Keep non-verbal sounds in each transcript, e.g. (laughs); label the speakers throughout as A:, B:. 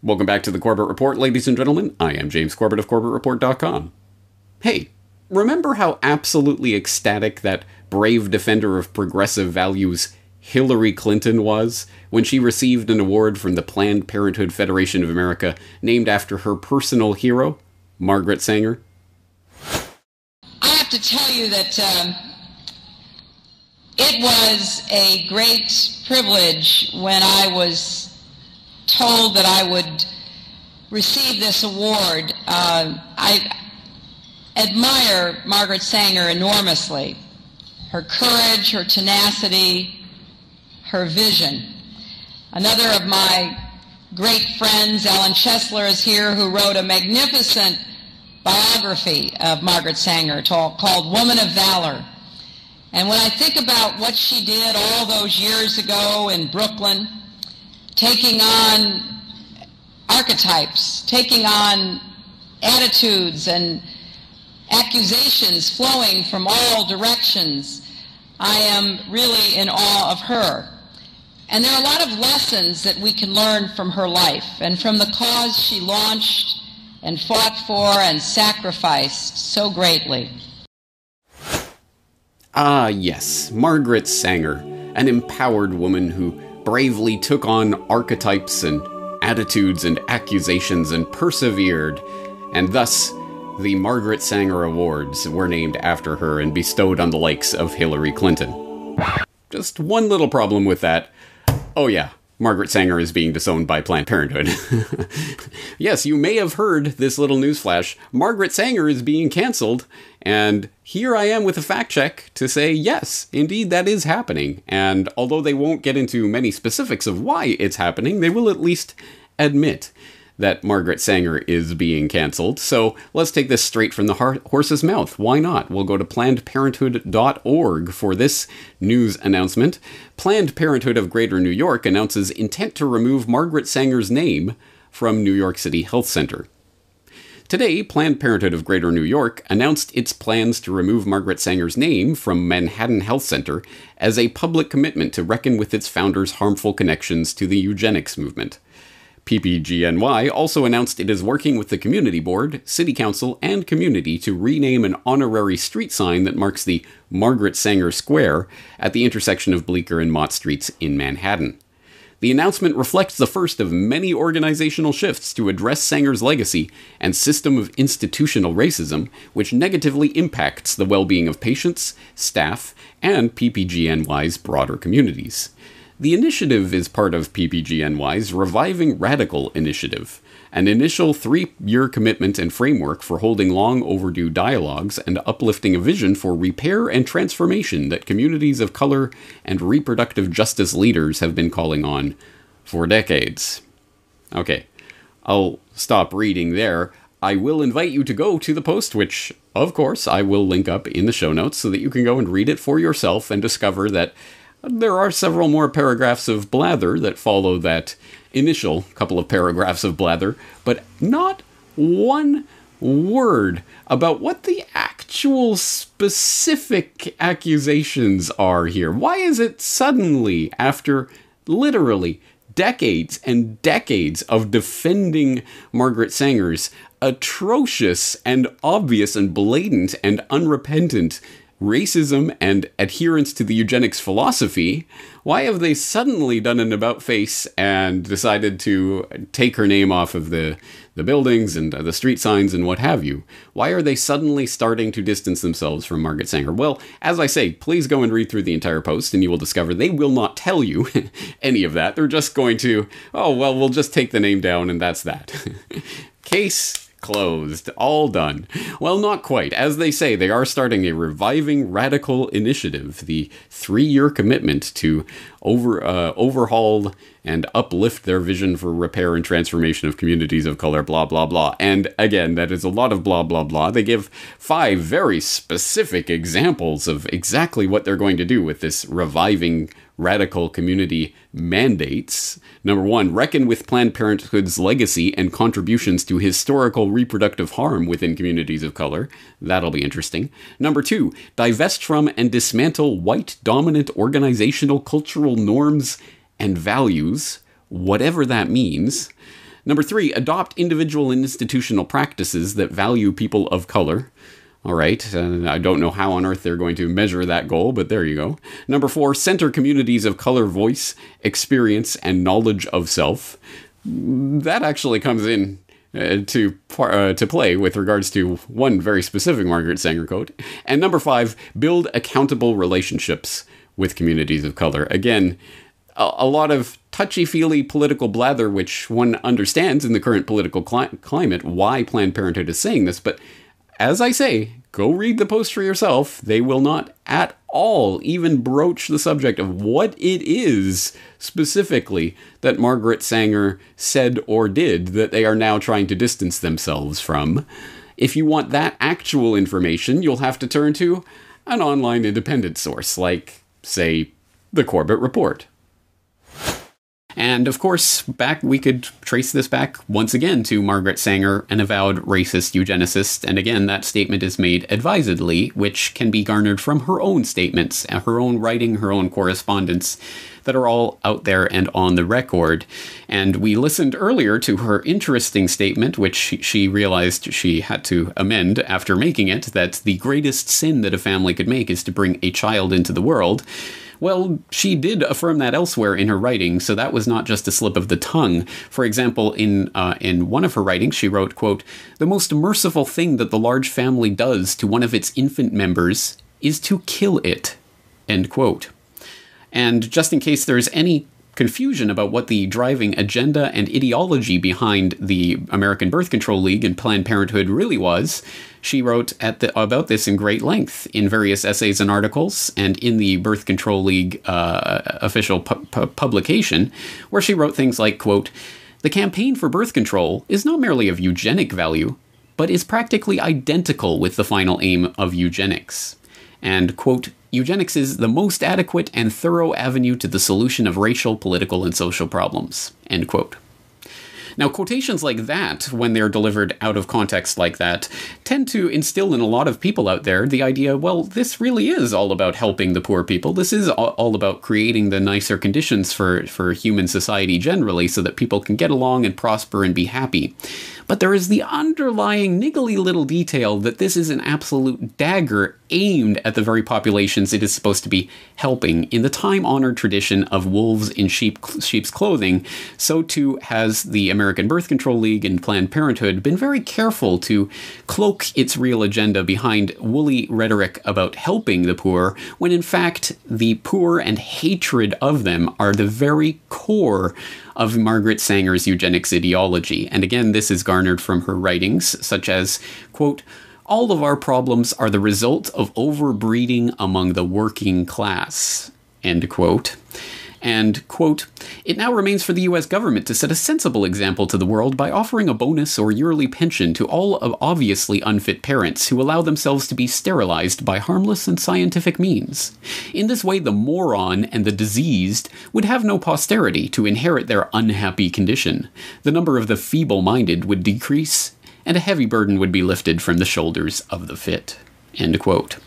A: Welcome back to the Corbett Report, ladies and gentlemen. I am James Corbett of CorbettReport.com. Hey, remember how absolutely ecstatic that brave defender of progressive values Hillary Clinton was when she received an award from the Planned Parenthood Federation of America named after her personal hero, Margaret Sanger?
B: I have to tell you that um, it was a great privilege when I was told that I would receive this award. Uh, I admire Margaret Sanger enormously. Her courage, her tenacity, her vision. Another of my great friends, Ellen Chesler, is here, who wrote a magnificent biography of Margaret Sanger called Woman of Valor. And when I think about what she did all those years ago in Brooklyn, taking on archetypes, taking on attitudes and accusations flowing from all directions. I am really in awe of her. And there are a lot of lessons that we can learn from her life and from the cause she launched and fought for and sacrificed so greatly.
A: Ah, yes, Margaret Sanger, an empowered woman who bravely took on archetypes and attitudes and accusations and persevered, and thus the Margaret Sanger Awards were named after her and bestowed on the likes of Hillary Clinton. Just one little problem with that. Oh, yeah, Margaret Sanger is being disowned by Planned Parenthood. (laughs) yes, you may have heard this little newsflash. Margaret Sanger is being canceled, and here I am with a fact check to say yes, indeed that is happening. And although they won't get into many specifics of why it's happening, they will at least admit that Margaret Sanger is being canceled. So let's take this straight from the horse's mouth. Why not? We'll go to PlannedParenthood.org for this news announcement. Planned Parenthood of Greater New York announces intent to remove Margaret Sanger's name from New York City Health Center. Today, Planned Parenthood of Greater New York announced its plans to remove Margaret Sanger's name from Manhattan Health Center as a public commitment to reckon with its founder's harmful connections to the eugenics movement. PPGNY also announced it is working with the Community Board, City Council, and community to rename an honorary street sign that marks the Margaret Sanger Square at the intersection of Bleecker and Mott Streets in Manhattan. The announcement reflects the first of many organizational shifts to address Sanger's legacy and system of institutional racism, which negatively impacts the well being of patients, staff, and PPGNY's broader communities. The initiative is part of PPGNY's Reviving Radical initiative, an initial three year commitment and framework for holding long overdue dialogues and uplifting a vision for repair and transformation that communities of color and reproductive justice leaders have been calling on for decades. Okay, I'll stop reading there. I will invite you to go to the post, which, of course, I will link up in the show notes so that you can go and read it for yourself and discover that there are several more paragraphs of blather that follow that initial couple of paragraphs of blather, but not one word about what the actual specific accusations are here. Why is it suddenly, after literally decades and decades of defending Margaret Sanger's atrocious and obvious and blatant and unrepentant racism and adherence to the eugenics philosophy, why have they suddenly done an about face and decided to take her name off of the, the buildings and uh, the street signs and what have you? Why are they suddenly starting to distance themselves from Margaret Sanger? Well, as I say, please go and read through the entire post and you will discover they will not tell you (laughs) any of that. They're just going to, oh, well, we'll just take the name down and that's that. (laughs) Case closed. All done. Well, not quite. As they say, they are starting a reviving radical initiative, the three year commitment to over uh, overhaul and uplift their vision for repair and transformation of communities of color, blah, blah, blah. And again, that is a lot of blah, blah, blah. They give five very specific examples of exactly what they're going to do with this reviving radical community mandates. Number one, reckon with Planned Parenthood's legacy and contributions to historical reproductive harm within communities of color. That'll be interesting. Number two, divest from and dismantle white dominant organizational cultural norms and values, whatever that means. Number three, adopt individual and institutional practices that value people of color. All right, I don't know how on earth they're going to measure that goal, but there you go. Number four, center communities of color voice, experience, and knowledge of self. That actually comes in uh, to uh, to play with regards to one very specific Margaret Sanger quote. And number five, build accountable relationships with communities of color. Again, a, a lot of touchy feely political blather, which one understands in the current political cli- climate why Planned Parenthood is saying this, but as I say, go read the post for yourself. They will not at all even broach the subject of what it is specifically that Margaret Sanger said or did that they are now trying to distance themselves from. If you want that actual information, you'll have to turn to an online independent source like, say, the Corbett Report. And of course, back we could trace this back once again to Margaret Sanger, an avowed racist eugenicist. And again, that statement is made advisedly, which can be garnered from her own statements, her own writing, her own correspondence that are all out there and on the record. And we listened earlier to her interesting statement, which she realized she had to amend after making it that the greatest sin that a family could make is to bring a child into the world. Well, she did affirm that elsewhere in her writing, so that was not just a slip of the tongue. For example, in uh, in one of her writings, she wrote, "quote The most merciful thing that the large family does to one of its infant members is to kill it." End quote. And just in case there's any confusion about what the driving agenda and ideology behind the American Birth Control League and Planned Parenthood really was, she wrote the, about this in great length in various essays and articles, and in the Birth Control League uh, official pu- pu- publication, where she wrote things like, quote, The campaign for birth control is not merely of eugenic value, but is practically identical with the final aim of eugenics. And, quote, eugenics is the most adequate and thorough avenue to the solution of racial, political, and social problems, end quote. Now, quotations like that, when they're delivered out of context like that, tend to instill in a lot of people out there the idea well, this really is all about helping the poor people. This is all about creating the nicer conditions for, for human society generally so that people can get along and prosper and be happy. But there is the underlying niggly little detail that this is an absolute dagger aimed at the very populations it is supposed to be helping. In the time honored tradition of wolves in sheep, sheep's clothing, so too has the American Birth Control League and Planned Parenthood been very careful to cloak its real agenda behind woolly rhetoric about helping the poor, when in fact the poor and hatred of them are the very core of Margaret Sanger's eugenics ideology. And again, this is garnered from her writings, such as, quote, all of our problems are the result of overbreeding among the working class, end quote. And, quote, it now remains for the US government to set a sensible example to the world by offering a bonus or yearly pension to all of obviously unfit parents who allow themselves to be sterilized by harmless and scientific means. In this way, the moron and the diseased would have no posterity to inherit their unhappy condition. The number of the feeble minded would decrease, and a heavy burden would be lifted from the shoulders of the fit. End quote.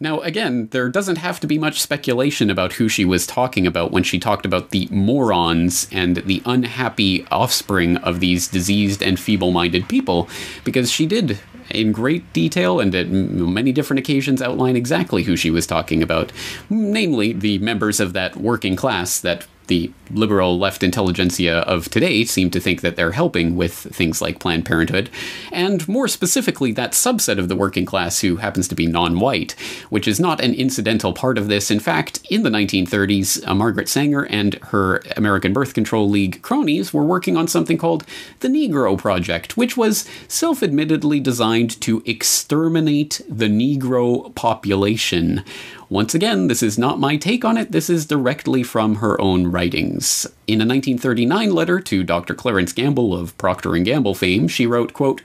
A: Now, again, there doesn't have to be much speculation about who she was talking about when she talked about the morons and the unhappy offspring of these diseased and feeble minded people, because she did, in great detail and at many different occasions, outline exactly who she was talking about, namely the members of that working class that the liberal left intelligentsia of today seem to think that they're helping with things like Planned Parenthood, and more specifically, that subset of the working class who happens to be non white, which is not an incidental part of this. In fact, in the 1930s, uh, Margaret Sanger and her American Birth Control League cronies were working on something called the Negro Project, which was self admittedly designed to exterminate the Negro population once again, this is not my take on it, this is directly from her own writings. In a 1939 letter to Dr. Clarence Gamble of Procter & Gamble fame, she wrote, quote,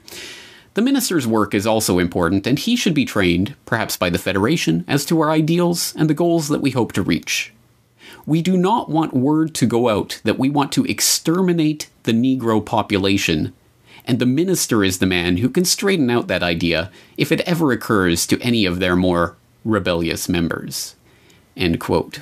A: the minister's work is also important, and he should be trained, perhaps by the Federation, as to our ideals and the goals that we hope to reach. We do not want word to go out that we want to exterminate the Negro population, and the minister is the man who can straighten out that idea if it ever occurs to any of their more rebellious members. End quote.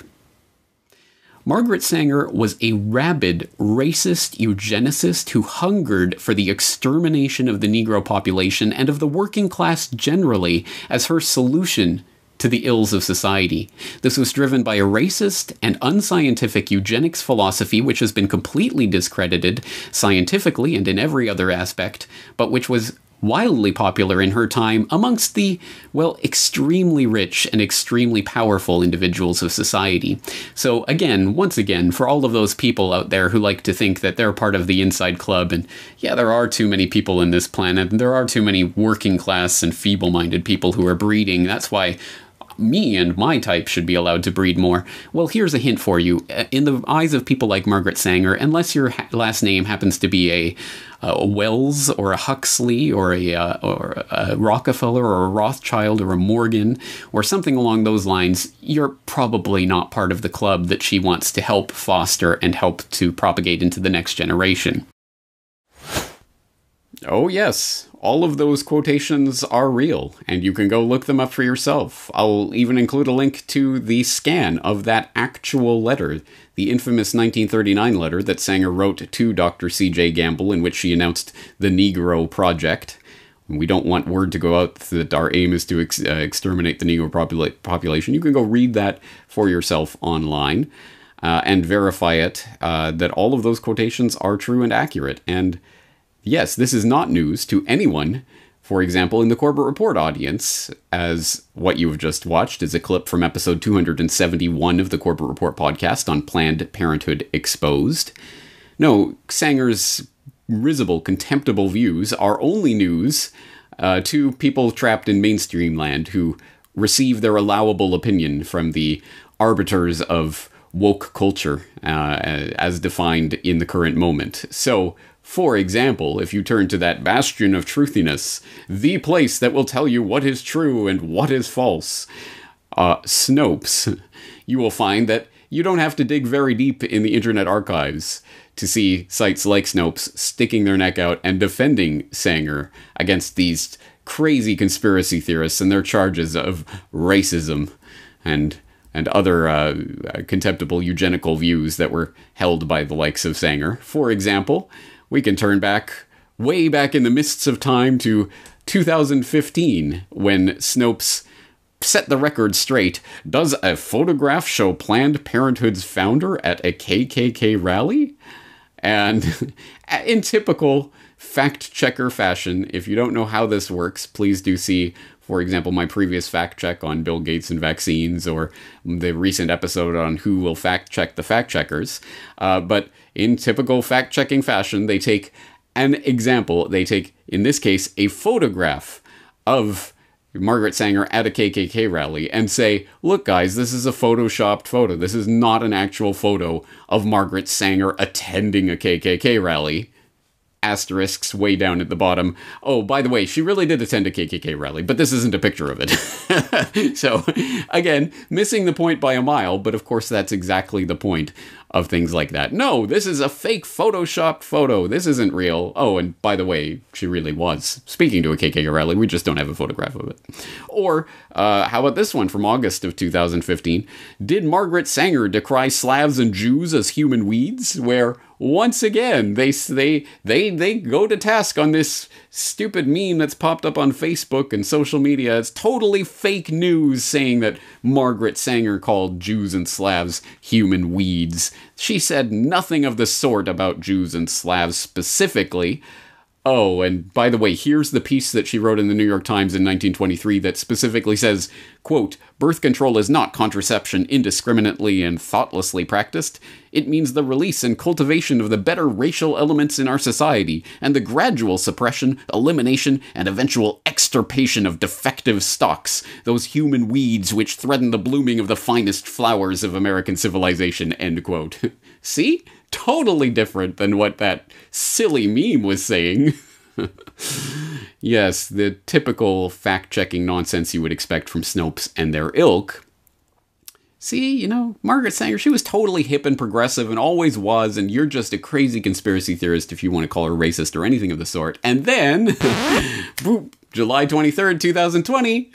A: Margaret Sanger was a rabid, racist eugenicist who hungered for the extermination of the Negro population and of the working class generally as her solution to the ills of society. This was driven by a racist and unscientific eugenics philosophy, which has been completely discredited scientifically and in every other aspect, but which was wildly popular in her time amongst the, well, extremely rich and extremely powerful individuals of society. So, again, once again, for all of those people out there who like to think that they're part of the inside club, and yeah, there are too many people in this planet, and there are too many working class and feeble minded people who are breeding. That's why me and my type should be allowed to breed more. Well, here's a hint for you. In the eyes of people like Margaret Sanger, unless your last name happens to be a, a, Wells or a Huxley or a, uh, or a Rockefeller or a Rothschild or a Morgan or something along those lines, you're probably not part of the club that she wants to help foster and help to propagate into the next generation. Oh, yes, all of those quotations are real, and you can go look them up for yourself. I'll even include a link to the scan of that actual letter, the infamous 1939 letter that Sanger wrote to Dr. C.J. Gamble, in which she announced the Negro Project. We don't want word to go out that our aim is to ex- uh, exterminate the Negro popula- population. You can go read that for yourself online uh, and verify it uh, that all of those quotations are true and accurate. And yes, this is not news to anyone, for example, in the Corbett Report audience, as what you have just watched is a clip from episode 271 of the Corbett Report podcast on Planned Parenthood Exposed. No, Sanger's risible, contemptible views are only news uh, to people trapped in mainstream land who receive their allowable opinion from the arbiters of woke culture uh, as defined in the current moment. So, for example, if you turn to that bastion of truthiness, the place that will tell you what is true and what is false, uh, Snopes, (laughs) you will find that you don't have to dig very deep in the Internet archives to see sites like Snopes sticking their neck out and defending Sanger against these crazy conspiracy theorists and their charges of racism and and other uh, contemptible eugenical views that were held by the likes of Sanger. For example, we can turn back way back in the mists of time to 2015 when Snopes set the record straight. Does a photograph show Planned Parenthood's founder at a KKK rally? And (laughs) in typical fact checker fashion, if you don't know how this works, please do see, for example, my previous fact check on Bill Gates and vaccines or the recent episode on who will fact check the fact checkers. Uh, but in typical fact checking fashion, they take an example. They take, in this case, a photograph of Margaret Sanger at a KKK rally and say, look, guys, this is a photoshopped photo. This is not an actual photo of Margaret Sanger attending a KKK rally asterisks way down at the bottom. Oh, by the way, she really did attend a KKK rally, but this isn't a picture of it. (laughs) so, again, missing the point by a mile, but of course, that's exactly the point of things like that. No, this is a fake photoshopped photo. This isn't real. Oh, and by the way, she really was speaking to a KKK rally. We just don't have a photograph of it. Or uh, how about this one from August of 2015? Did Margaret Sanger decry Slavs and Jews as human weeds? Where once again they they they they go to task on this stupid meme that's popped up on Facebook and social media. It's totally fake news saying that Margaret Sanger called Jews and Slavs human weeds. She said nothing of the sort about Jews and Slavs specifically. Oh, and by the way, here's the piece that she wrote in the New York Times in 1923 that specifically says, quote, birth control is not contraception indiscriminately and thoughtlessly practiced. It means the release and cultivation of the better racial elements in our society and the gradual suppression, elimination, and eventual extirpation of defective stocks, those human weeds which threaten the blooming of the finest flowers of American civilization, end quote. (laughs) See? totally different than what that silly meme was saying. (laughs) yes, the typical fact checking nonsense you would expect from Snopes and their ilk. See, you know, Margaret Sanger, she was totally hip and progressive and always was, and you're just a crazy conspiracy theorist if you want to call her racist or anything of the sort. And then, (laughs) boop, July 23rd, 2020,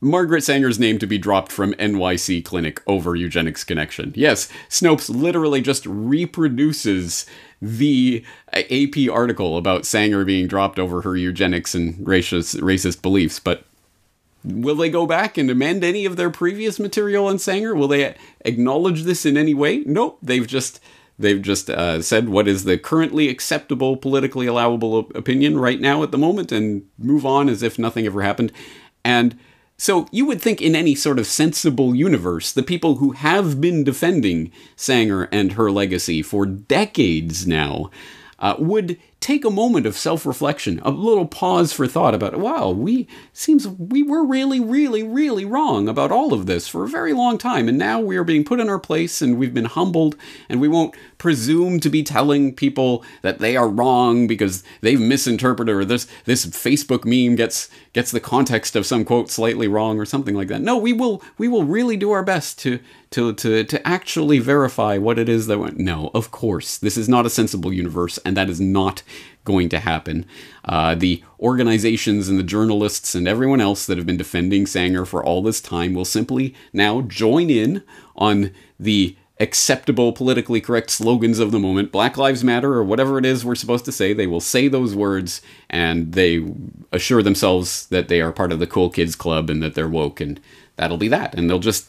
A: Margaret Sanger's name to be dropped from NYC Clinic over eugenics connection. Yes, Snopes literally just reproduces the AP article about Sanger being dropped over her eugenics and racist, racist beliefs, but will they go back and amend any of their previous material on Sanger? Will they acknowledge this in any way? Nope, they've just they've just uh, said what is the currently acceptable, politically allowable opinion right now at the moment, and move on as if nothing ever happened. And so you would think in any sort of sensible universe, the people who have been defending Sanger and her legacy for decades now uh, would take a moment of self-reflection, a little pause for thought about, wow, we seems we were really, really, really wrong about all of this for a very long time, and now we are being put in our place, and we've been humbled, and we won't presume to be telling people that they are wrong because they've misinterpreted or this this Facebook meme gets gets the context of some quote slightly wrong or something like that. No, we will we will really do our best to to to to actually verify what it is that went. No, of course, this is not a sensible universe, and that is not going to happen. Uh, the organizations and the journalists and everyone else that have been defending Sanger for all this time will simply now join in on the acceptable, politically correct slogans of the moment, Black Lives Matter or whatever it is we're supposed to say. They will say those words and they assure themselves that they are part of the cool kids club and that they're woke, and that'll be that. And they'll just,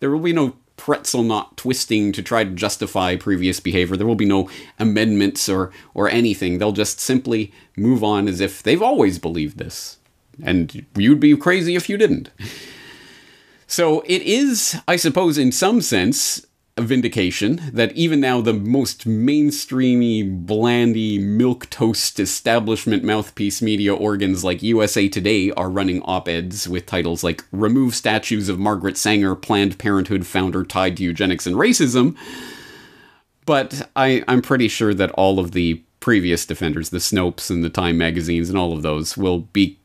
A: there will be no pretzel knot twisting to try to justify previous behavior. There will be no amendments or, or anything. They'll just simply move on as if they've always believed this. And you'd be crazy if you didn't. So it is, I suppose, in some sense, vindication that even now the most mainstreamy, blandy, milk toast establishment mouthpiece media organs like USA Today are running op eds with titles like Remove Statues of Margaret Sanger, Planned Parenthood founder tied to eugenics and racism. But I, I'm pretty sure that all of the previous defenders, the Snopes and the Time magazines and all of those, will be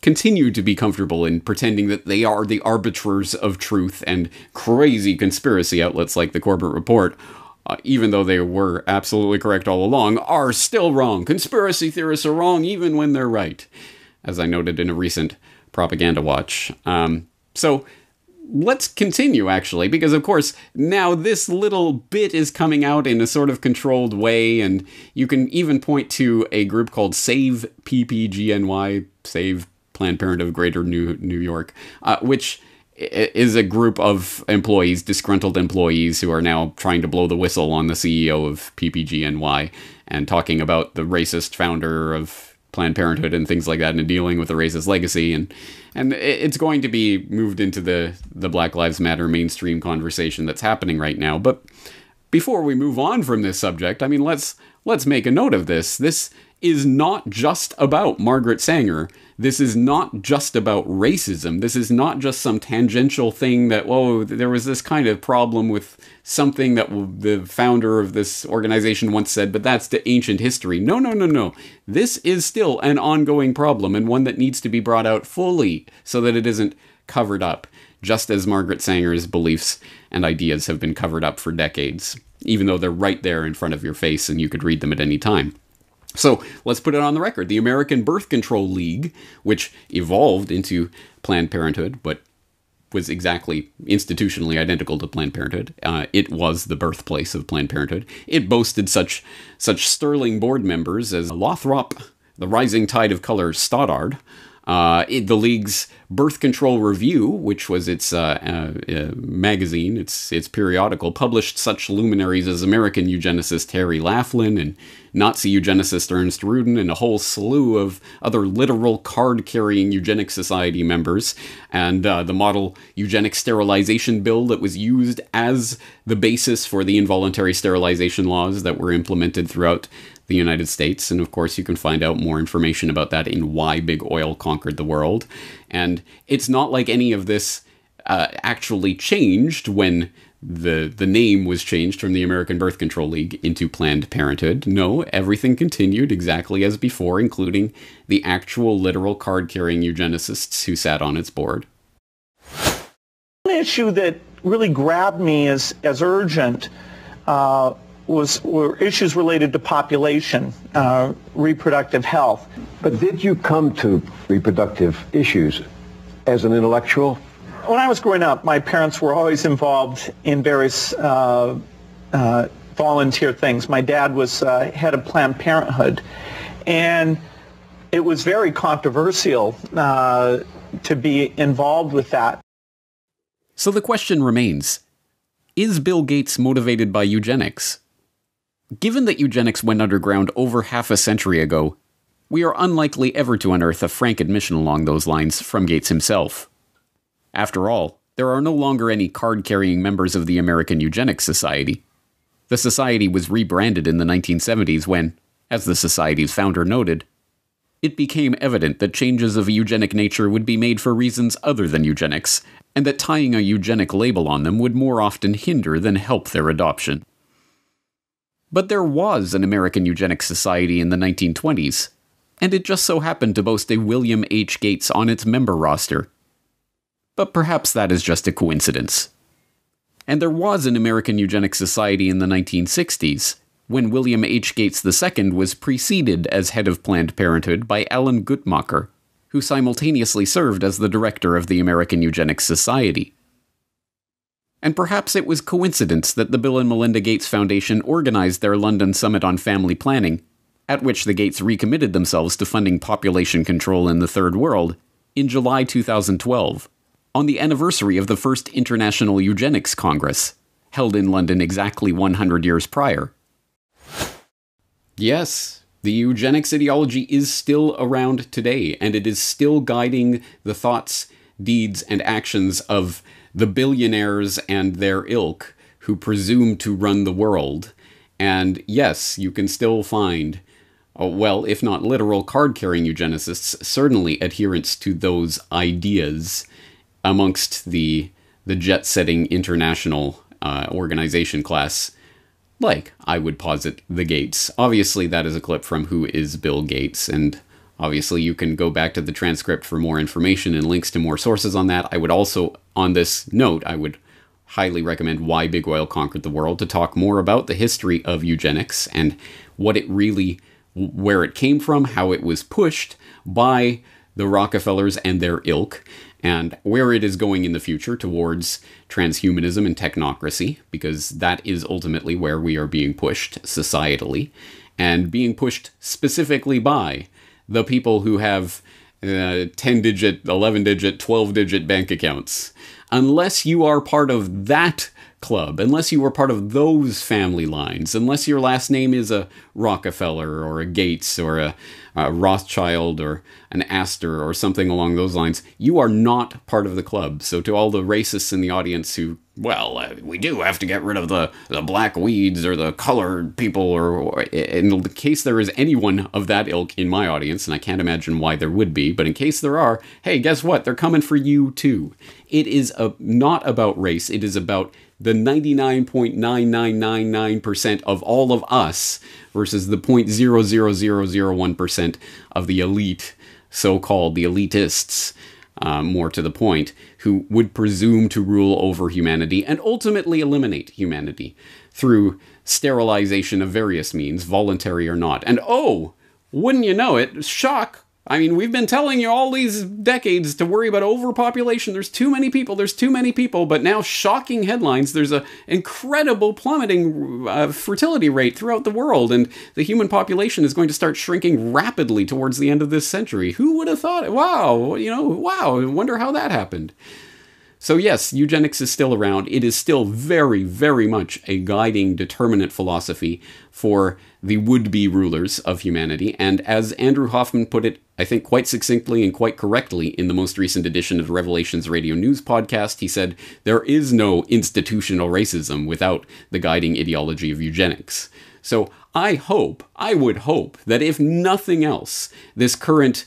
A: continue to be comfortable in pretending that they are the arbiters of truth and crazy conspiracy outlets like the Corbett Report, uh, even though they were absolutely correct all along, are still wrong. Conspiracy theorists are wrong even when they're right, as I noted in a recent propaganda watch. Um, so let's continue actually because of course now this little bit is coming out in a sort of controlled way and you can even point to a group called save ppgny save Planned Parenthood of Greater New New York, uh, which is a group of employees, disgruntled employees, who are now trying to blow the whistle on the CEO of PPGNY and talking about the racist founder of Planned Parenthood and things like that, and dealing with the racist legacy, and and it's going to be moved into the the Black Lives Matter mainstream conversation that's happening right now. But before we move on from this subject, I mean, let's let's make a note of this. This is not just about Margaret Sanger. This is not just about racism. This is not just some tangential thing that, whoa, there was this kind of problem with something that the founder of this organization once said, but that's the ancient history. No, no, no, no. This is still an ongoing problem and one that needs to be brought out fully so that it isn't covered up, just as Margaret Sanger's beliefs and ideas have been covered up for decades, even though they're right there in front of your face and you could read them at any time. So let's put it on the record. The American Birth Control League, which evolved into Planned Parenthood, but was exactly institutionally identical to Planned Parenthood. Uh, it was the birthplace of Planned Parenthood. It boasted such such sterling board members as Lothrop, the Rising Tide of Color Stoddard, uh, it, the league's Birth Control Review, which was its uh, uh, uh, magazine, its its periodical, published such luminaries as American eugenicist Harry Laughlin and Nazi eugenicist Ernst Rudin, and a whole slew of other literal card-carrying eugenic society members, and uh, the model eugenic sterilization bill that was used as the basis for the involuntary sterilization laws that were implemented throughout the United States. And of course, you can find out more information about that in Why Big Oil Conquered the World. And it's not like any of this uh, actually changed when the the name was changed from the American Birth Control League into Planned Parenthood. No, everything continued exactly as before, including the actual literal card carrying eugenicists who sat on its board.
C: One issue that really grabbed me as as urgent uh, was were issues related to population, uh, reproductive health.
D: But did you come to reproductive issues as an intellectual?
C: When I was growing up, my parents were always involved in various uh, uh, volunteer things. My dad was uh, head of Planned Parenthood, and it was very controversial uh, to be involved with that.
A: So the question remains Is Bill Gates motivated by eugenics? Given that eugenics went underground over half a century ago, we are unlikely ever to unearth a frank admission along those lines from Gates himself. After all, there are no longer any card carrying members of the American Eugenics Society. The society was rebranded in the 1970s when, as the society's founder noted, it became evident that changes of a eugenic nature would be made for reasons other than eugenics, and that tying a eugenic label on them would more often hinder than help their adoption. But there was an American Eugenics Society in the 1920s, and it just so happened to boast a William H. Gates on its member roster. But perhaps that is just a coincidence. And there was an American Eugenics Society in the 1960s, when William H. Gates II was preceded as head of Planned Parenthood by Alan Guttmacher, who simultaneously served as the director of the American Eugenics Society. And perhaps it was coincidence that the Bill and Melinda Gates Foundation organized their London Summit on Family Planning, at which the Gates recommitted themselves to funding population control in the Third World, in July 2012, on the anniversary of the first International Eugenics Congress, held in London exactly 100 years prior. Yes, the eugenics ideology is still around today, and it is still guiding the thoughts, deeds, and actions of the billionaires and their ilk who presume to run the world. And yes, you can still find, uh, well, if not literal card carrying eugenicists, certainly adherents to those ideas amongst the, the jet setting international uh, organization class like, I would posit, the Gates. Obviously, that is a clip from Who is Bill Gates, and obviously, you can go back to the transcript for more information and links to more sources on that. I would also, on this note, I would highly recommend Why Big Oil Conquered the World to talk more about the history of eugenics and what it really, where it came from, how it was pushed by the Rockefellers and their ilk, and where it is going in the future towards transhumanism and technocracy, because that is ultimately where we are being pushed societally, and being pushed specifically by the people who have uh, 10 digit, 11 digit, 12 digit bank accounts. Unless you are part of that club, unless you were part of those family lines, unless your last name is a Rockefeller or a Gates or a, a, Rothschild or an Astor or something along those lines, you are not part of the club. So, to all the racists in the audience who, well, uh, we do have to get rid of the, the black weeds or the colored people, or, or in the case there is anyone of that ilk in my audience, and I can't imagine why there would be, but in case there are, hey, guess what? They're coming for you too. It is a, not about race, it is about the 99.9999% of all of us versus the 0.00001% of the elite, so called the elitists, uh, more to the point, who would presume to rule over humanity and ultimately eliminate humanity through sterilization of various means, voluntary or not. And oh, wouldn't you know it, shock, I mean, we've been telling you all these decades to worry about overpopulation. There's too many people. There's too many people. But now, shocking headlines. There's an incredible plummeting uh, fertility rate throughout the world, and the human population is going to start shrinking rapidly towards the end of this century. Who would have thought? Wow, you know, wow. I wonder how that happened. So, yes, eugenics is still around. It is still very, very much a guiding determinant philosophy for the would be rulers of humanity. And as Andrew Hoffman put it, I think quite succinctly and quite correctly in the most recent edition of Revelations Radio News podcast, he said, There is no institutional racism without the guiding ideology of eugenics. So I hope, I would hope, that if nothing else, this current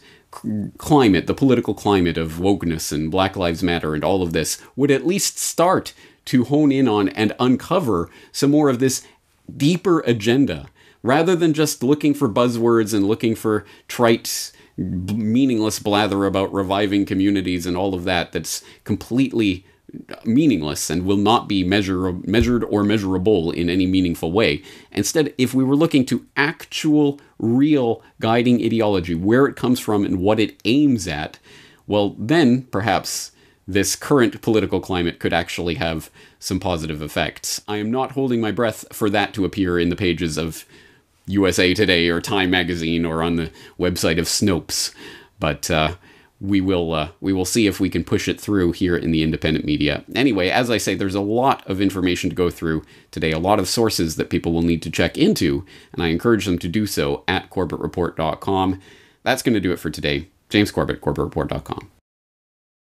A: climate, the political climate of wokeness and Black Lives Matter and all of this, would at least start to hone in on and uncover some more of this deeper agenda rather than just looking for buzzwords and looking for trite meaningless blather about reviving communities and all of that that's completely meaningless and will not be measure, measured or measurable in any meaningful way. Instead, if we were looking to actual, real guiding ideology, where it comes from and what it aims at, well, then perhaps this current political climate could actually have some positive effects. I am not holding my breath for that to appear in the pages of USA Today or Time Magazine or on the website of Snopes, but uh, we will uh, we will see if we can push it through here in the independent media. Anyway, as I say, there's a lot of information to go through today, a lot of sources that people will need to check into, and I encourage them to do so at corbettreport.com. That's going to do it for today. James Corbett, CorbettReport.com.